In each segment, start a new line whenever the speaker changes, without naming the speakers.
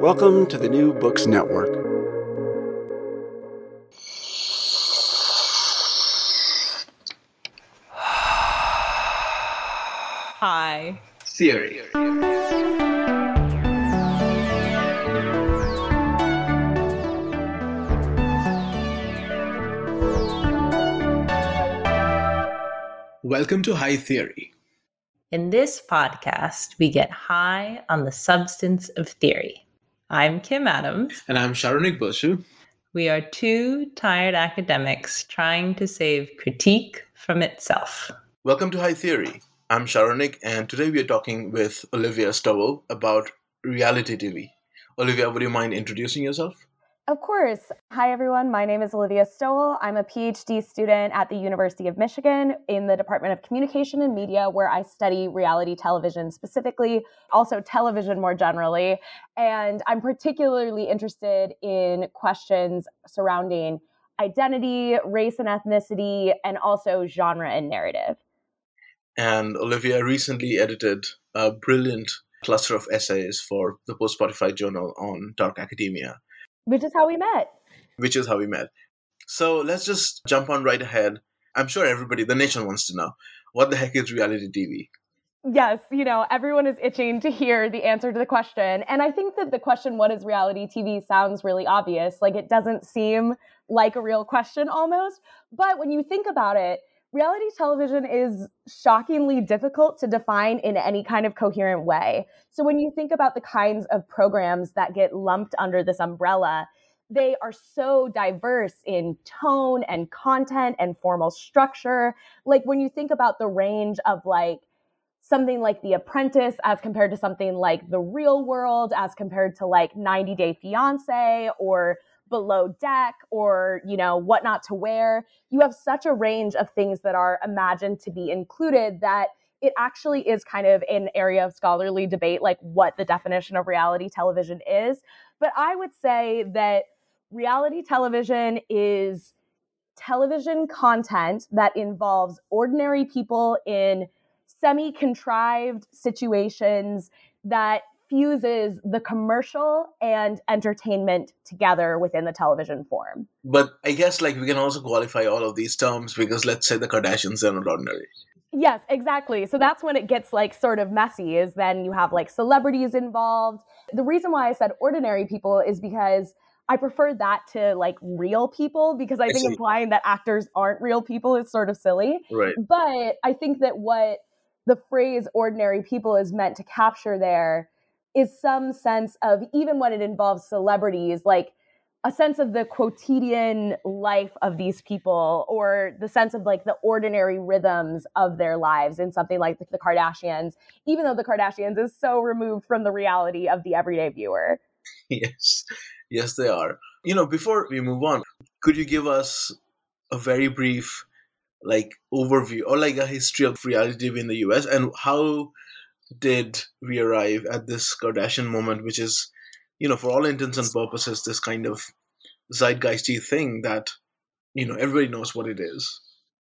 Welcome to the New Books Network.
Hi.
Theory. Welcome to High Theory.
In this podcast, we get high on the substance of theory. I'm Kim Adams.
And I'm Saronik Bosu.
We are two tired academics trying to save critique from itself.
Welcome to High Theory. I'm Saronik, and today we are talking with Olivia Stowell about reality TV. Olivia, would you mind introducing yourself?
Of course. Hi, everyone. My name is Olivia Stowell. I'm a PhD student at the University of Michigan in the Department of Communication and Media, where I study reality television specifically, also television more generally. And I'm particularly interested in questions surrounding identity, race and ethnicity, and also genre and narrative.
And Olivia recently edited a brilliant cluster of essays for the Post45 Journal on dark academia
which is how we met.
Which is how we met. So let's just jump on right ahead. I'm sure everybody, the nation wants to know what the heck is reality TV?
Yes, you know, everyone is itching to hear the answer to the question. And I think that the question, what is reality TV, sounds really obvious. Like it doesn't seem like a real question almost. But when you think about it, reality television is shockingly difficult to define in any kind of coherent way. So when you think about the kinds of programs that get lumped under this umbrella, they are so diverse in tone and content and formal structure. Like when you think about the range of like something like The Apprentice as compared to something like The Real World, as compared to like 90 Day Fiance or below deck or you know what not to wear. You have such a range of things that are imagined to be included that it actually is kind of an area of scholarly debate like what the definition of reality television is. But i would say that reality television is television content that involves ordinary people in semi contrived situations that fuses the commercial and entertainment together within the television form.
But I guess like we can also qualify all of these terms because let's say the Kardashians are not ordinary.
Yes, exactly. So that's when it gets like sort of messy is then you have like celebrities involved. The reason why I said ordinary people is because I prefer that to like real people because I, I think see. implying that actors aren't real people is sort of silly.
Right.
But I think that what the phrase ordinary people is meant to capture there is some sense of even when it involves celebrities, like a sense of the quotidian life of these people or the sense of like the ordinary rhythms of their lives in something like the, Kardashians, even though the Kardashians is so removed from the reality of the everyday viewer.
Yes, yes, they are. You know, before we move on, could you give us a very brief like overview or like a history of reality TV in the US and how did we arrive at this Kardashian moment, which is, you know, for all intents and purposes, this kind of zeitgeisty thing that, you know, everybody knows what it is.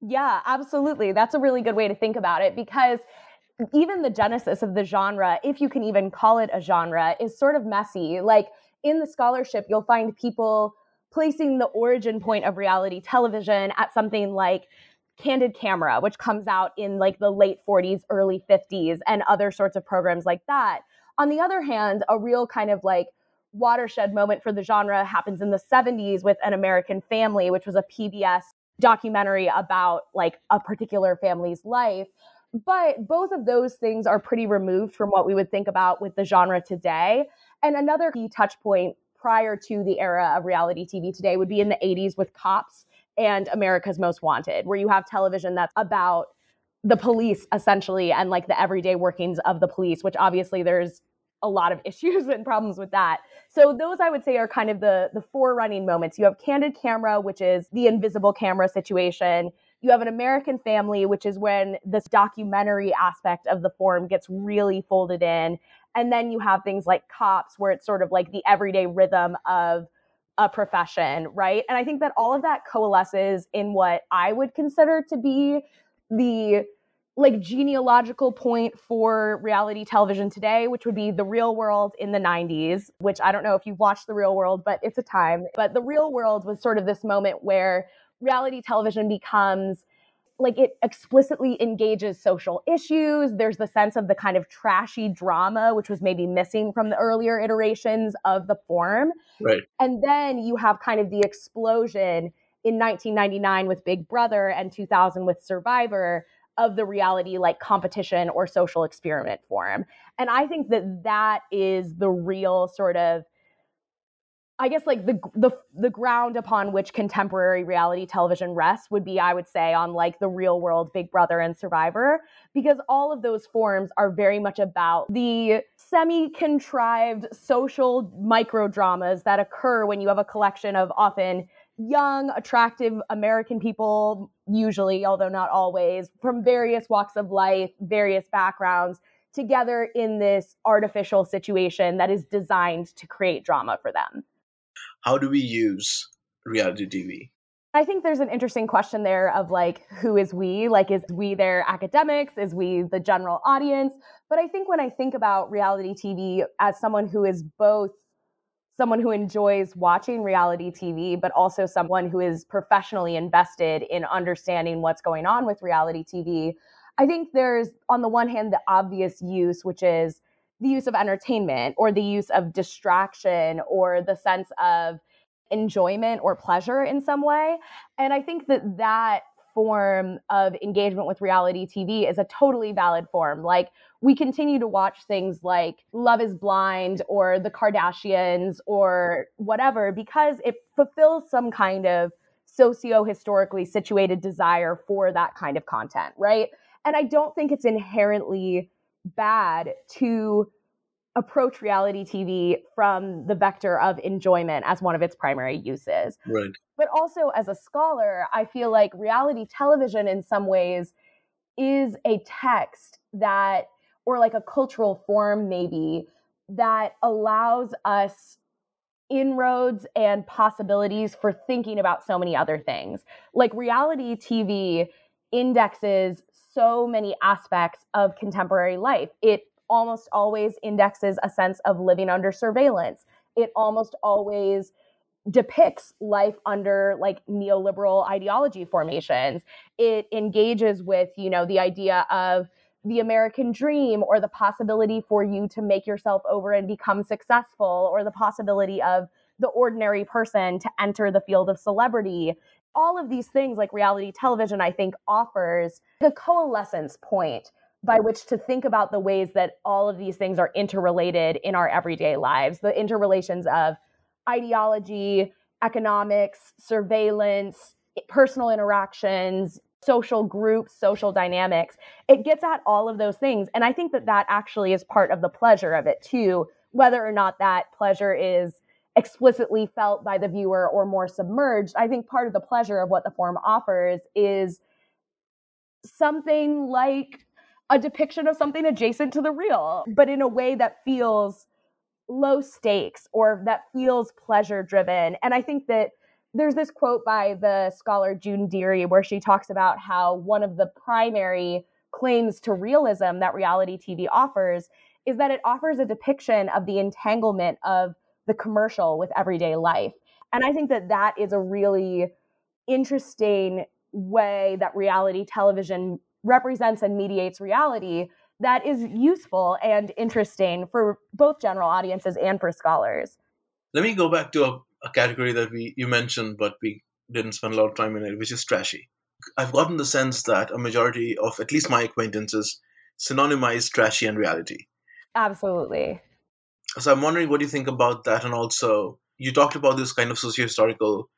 Yeah, absolutely. That's a really good way to think about it because even the genesis of the genre, if you can even call it a genre, is sort of messy. Like in the scholarship, you'll find people placing the origin point of reality television at something like Candid Camera, which comes out in like the late 40s, early 50s, and other sorts of programs like that. On the other hand, a real kind of like watershed moment for the genre happens in the 70s with An American Family, which was a PBS documentary about like a particular family's life. But both of those things are pretty removed from what we would think about with the genre today. And another key touch point prior to the era of reality TV today would be in the 80s with Cops and America's Most Wanted, where you have television that's about the police essentially and like the everyday workings of the police, which obviously there's a lot of issues and problems with that. So those I would say are kind of the the forerunning moments. You have candid camera, which is the invisible camera situation. You have an American family, which is when this documentary aspect of the form gets really folded in. And then you have things like cops, where it's sort of like the everyday rhythm of a profession, right? And I think that all of that coalesces in what I would consider to be the like genealogical point for reality television today, which would be the real world in the 90s, which I don't know if you've watched the real world, but it's a time. But the real world was sort of this moment where reality television becomes like it explicitly engages social issues. There's the sense of the kind of trashy drama, which was maybe missing from the earlier iterations of the form.
Right.
And then you have kind of the explosion in 1999 with Big Brother and 2000 with Survivor of the reality like competition or social experiment form. And I think that that is the real sort of I guess like the the the ground upon which contemporary reality television rests would be I would say on like the real world Big Brother and Survivor because all of those forms are very much about the semi-contrived social micro dramas that occur when you have a collection of often young, attractive American people, usually, although not always, from various walks of life, various backgrounds, together in this artificial situation that is designed to create drama for them.
How do we use reality TV?
I think there's an interesting question there of like, who is we? Like, is we their academics? Is we the general audience? But I think when I think about reality TV as someone who is both someone who enjoys watching reality TV, but also someone who is professionally invested in understanding what's going on with reality TV. I think there's, on the one hand, the obvious use, which is the use of entertainment or the use of distraction or the sense of enjoyment or pleasure in some way. And I think that that form of engagement with reality TV is a totally valid form. Like we continue to watch things like Love is Blind or The Kardashians or whatever because it fulfills some kind of socio historically situated desire for that kind of content, right? And I don't think it's inherently bad to approach reality TV from the vector of enjoyment as one of its primary uses.
Right.
But also as a scholar, I feel like reality television in some ways is a text that or like a cultural form maybe that allows us inroads and possibilities for thinking about so many other things. Like reality TV indexes so many aspects of contemporary life. It almost always indexes a sense of living under surveillance. It almost always depicts life under like neoliberal ideology formations. It engages with, you know, the idea of the American dream or the possibility for you to make yourself over and become successful or the possibility of the ordinary person to enter the field of celebrity. All of these things, like reality television, I think offers the coalescence point by which to think about the ways that all of these things are interrelated in our everyday lives, the interrelations of ideology, economics, surveillance, personal interactions, social groups, social dynamics. It gets at all of those things. And I think that that actually is part of the pleasure of it too, whether or not that pleasure is explicitly felt by the viewer or more submerged. I think part of the pleasure of what the form offers is something like a depiction of something adjacent to the real, but in a way that feels low stakes or that feels pleasure driven. And I think that there's this quote by the scholar June Deery where she talks about how one of the primary claims to realism that reality TV offers is that it offers a depiction of the entanglement of the commercial with everyday life. And I think that that is a really interesting way that reality television represents and mediates reality that is useful and interesting for both general audiences and for scholars.
Let me go back to a, a category that we you mentioned, but we didn't spend a lot of time in it, which is trashy. I've gotten the sense that a majority of at least my acquaintances synonymize trashy and reality.
Absolutely.
So I'm wondering what you think about that, and also you talked about this kind of socio-historical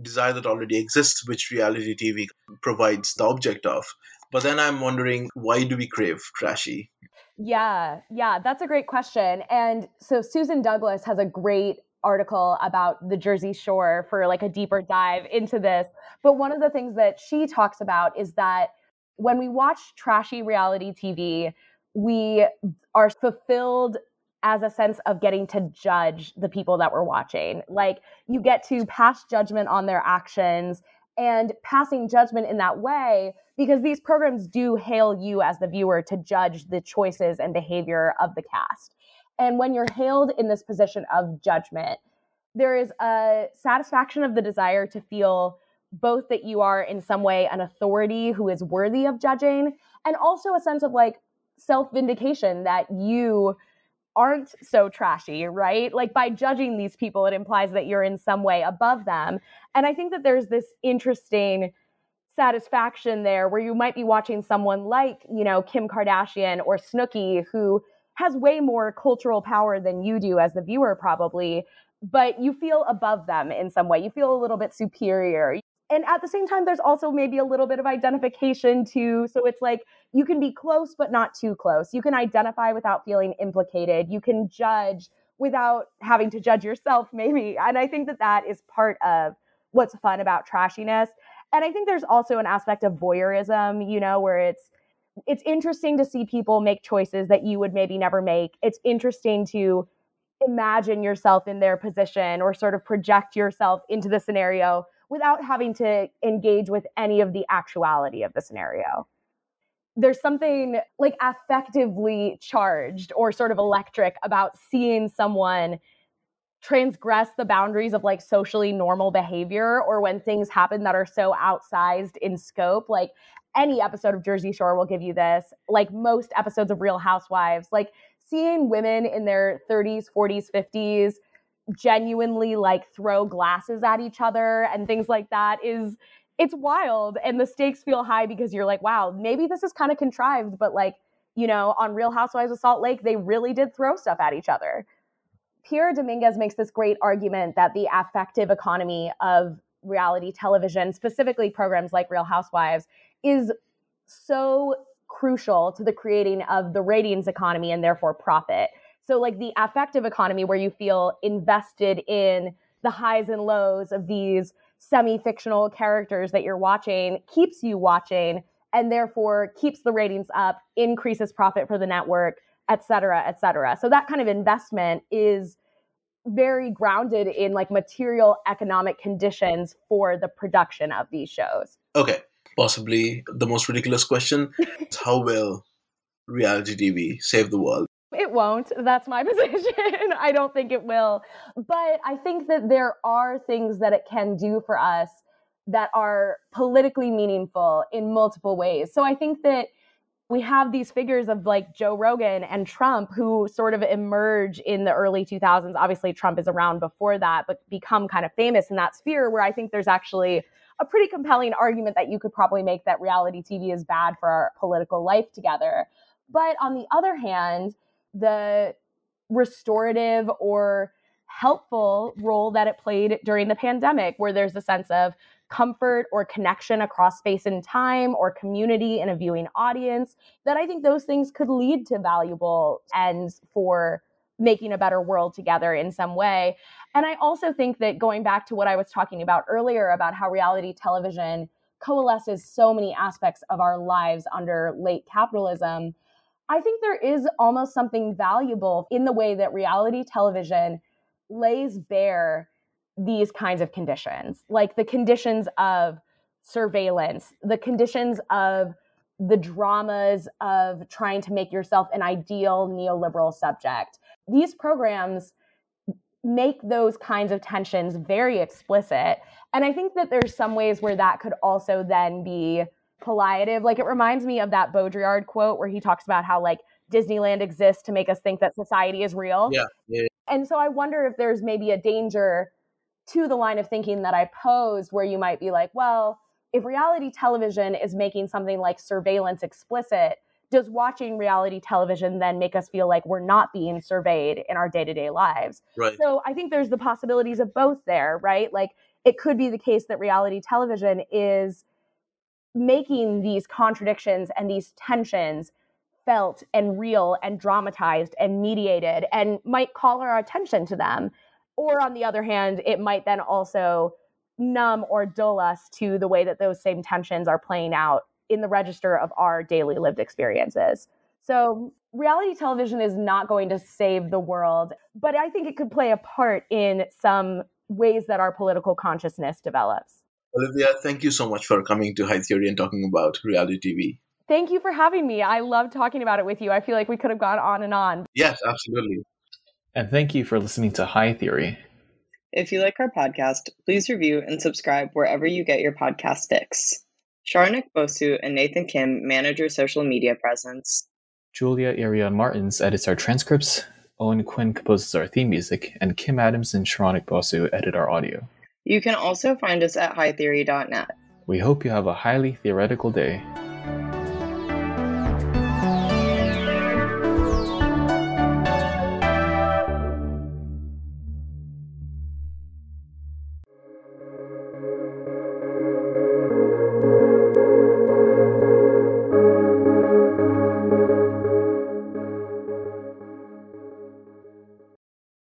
desire that already exists, which reality TV provides the object of. But then I'm wondering, why do we crave trashy?
Yeah, yeah, that's a great question. And so Susan Douglas has a great article about the Jersey Shore for like a deeper dive into this. But one of the things that she talks about is that when we watch trashy reality TV, we are fulfilled as a sense of getting to judge the people that we're watching. Like you get to pass judgment on their actions and passing judgment in that way because these programs do hail you as the viewer to judge the choices and behavior of the cast. And when you're hailed in this position of judgment, there is a satisfaction of the desire to feel both that you are in some way an authority who is worthy of judging and also a sense of like self vindication that you aren't so trashy, right? Like by judging these people, it implies that you're in some way above them. And I think that there's this interesting satisfaction there where you might be watching someone like, you know, Kim Kardashian or Snooki who has way more cultural power than you do as the viewer probably, but you feel above them in some way. You feel a little bit superior and at the same time there's also maybe a little bit of identification too. So it's like you can be close but not too close. You can identify without feeling implicated. You can judge without having to judge yourself maybe. And i think that that is part of what's fun about trashiness. And i think there's also an aspect of voyeurism you know where it's it's interesting to see people make choices that you would maybe never make. It's interesting to imagine yourself in their position or sort of project yourself into the scenario without having to engage with any of the actuality of the scenario. There's something like affectively charged or sort of electric about seeing someone transgress the boundaries of like socially normal behavior or when things happen that are so outsized in scope. Like any episode of Jersey Shore will give you this, like most episodes of Real Housewives, like seeing women in their 30s, 40s, 50s genuinely like throw glasses at each other and things like that is it's wild. And the stakes feel high because you're like wow maybe this is kind of contrived but like you know on real housewives of salt lake they really did throw stuff at each other. Pier dominguez makes this great argument that the affective economy of reality television specifically programs like real housewives is so crucial to the creating of the ratings economy and therefore profit so, like the affective economy, where you feel invested in the highs and lows of these semi fictional characters that you're watching, keeps you watching, and therefore keeps the ratings up, increases profit for the network, et cetera, et cetera. So, that kind of investment is very grounded in like material economic conditions for the production of these shows.
Okay. Possibly the most ridiculous question is how will reality TV save the world?
It won't. That's my position. I don't think it will. But I think that there are things that it can do for us that are politically meaningful in multiple ways. So I think that we have these figures of like Joe Rogan and Trump who sort of emerge in the early 2000s. Obviously, Trump is around before that, but become kind of famous in that sphere where I think there's actually a pretty compelling argument that you could probably make that reality TV is bad for our political life together. But on the other hand, the restorative or helpful role that it played during the pandemic, where there's a sense of comfort or connection across space and time or community in a viewing audience, that I think those things could lead to valuable ends for making a better world together in some way. And I also think that going back to what I was talking about earlier about how reality television coalesces so many aspects of our lives under late capitalism, I think there is almost something valuable in the way that reality television lays bare these kinds of conditions, like the conditions of surveillance, the conditions of the dramas of trying to make yourself an ideal neoliberal subject. These programs make those kinds of tensions very explicit. And I think that there's some ways where that could also then be palliative. Like it reminds me of that Baudrillard quote where he talks about how like Disneyland exists to make us think that society is real.
Yeah. yeah.
And so I wonder if there's maybe a danger to the line of thinking that I posed where you might be like, well, if reality television is making something like surveillance explicit, does watching reality television then make us feel like we're not being surveyed in our day-to-day lives?
Right.
So I think there's the possibilities of both there, right? Like it could be the case that reality television is making these contradictions and these tensions felt and real and dramatized and mediated and might call our attention to them. Or on the other hand, it might then also numb or dull us to the way that those same tensions are playing out in the register of our daily lived experiences. So, reality television is not going to save the world, but I think it could play a part in some ways that our political consciousness develops.
Olivia, thank you so much for coming to High Theory and talking about reality TV.
Thank you for having me. I love talking about it with you. I feel like we could have gone on and on.
Yes, absolutely.
And thank you for listening to High Theory.
If you like our podcast, please review and subscribe wherever you get your podcast fix. Saronik Bosu and Nathan Kim manage our social media presence.
Julia Irion Martins edits our transcripts, Owen Quinn composes our theme music, and Kim Adams and Saronik Bosu edit our audio.
You can also find us at hightheory.net.
We hope you have a highly theoretical day.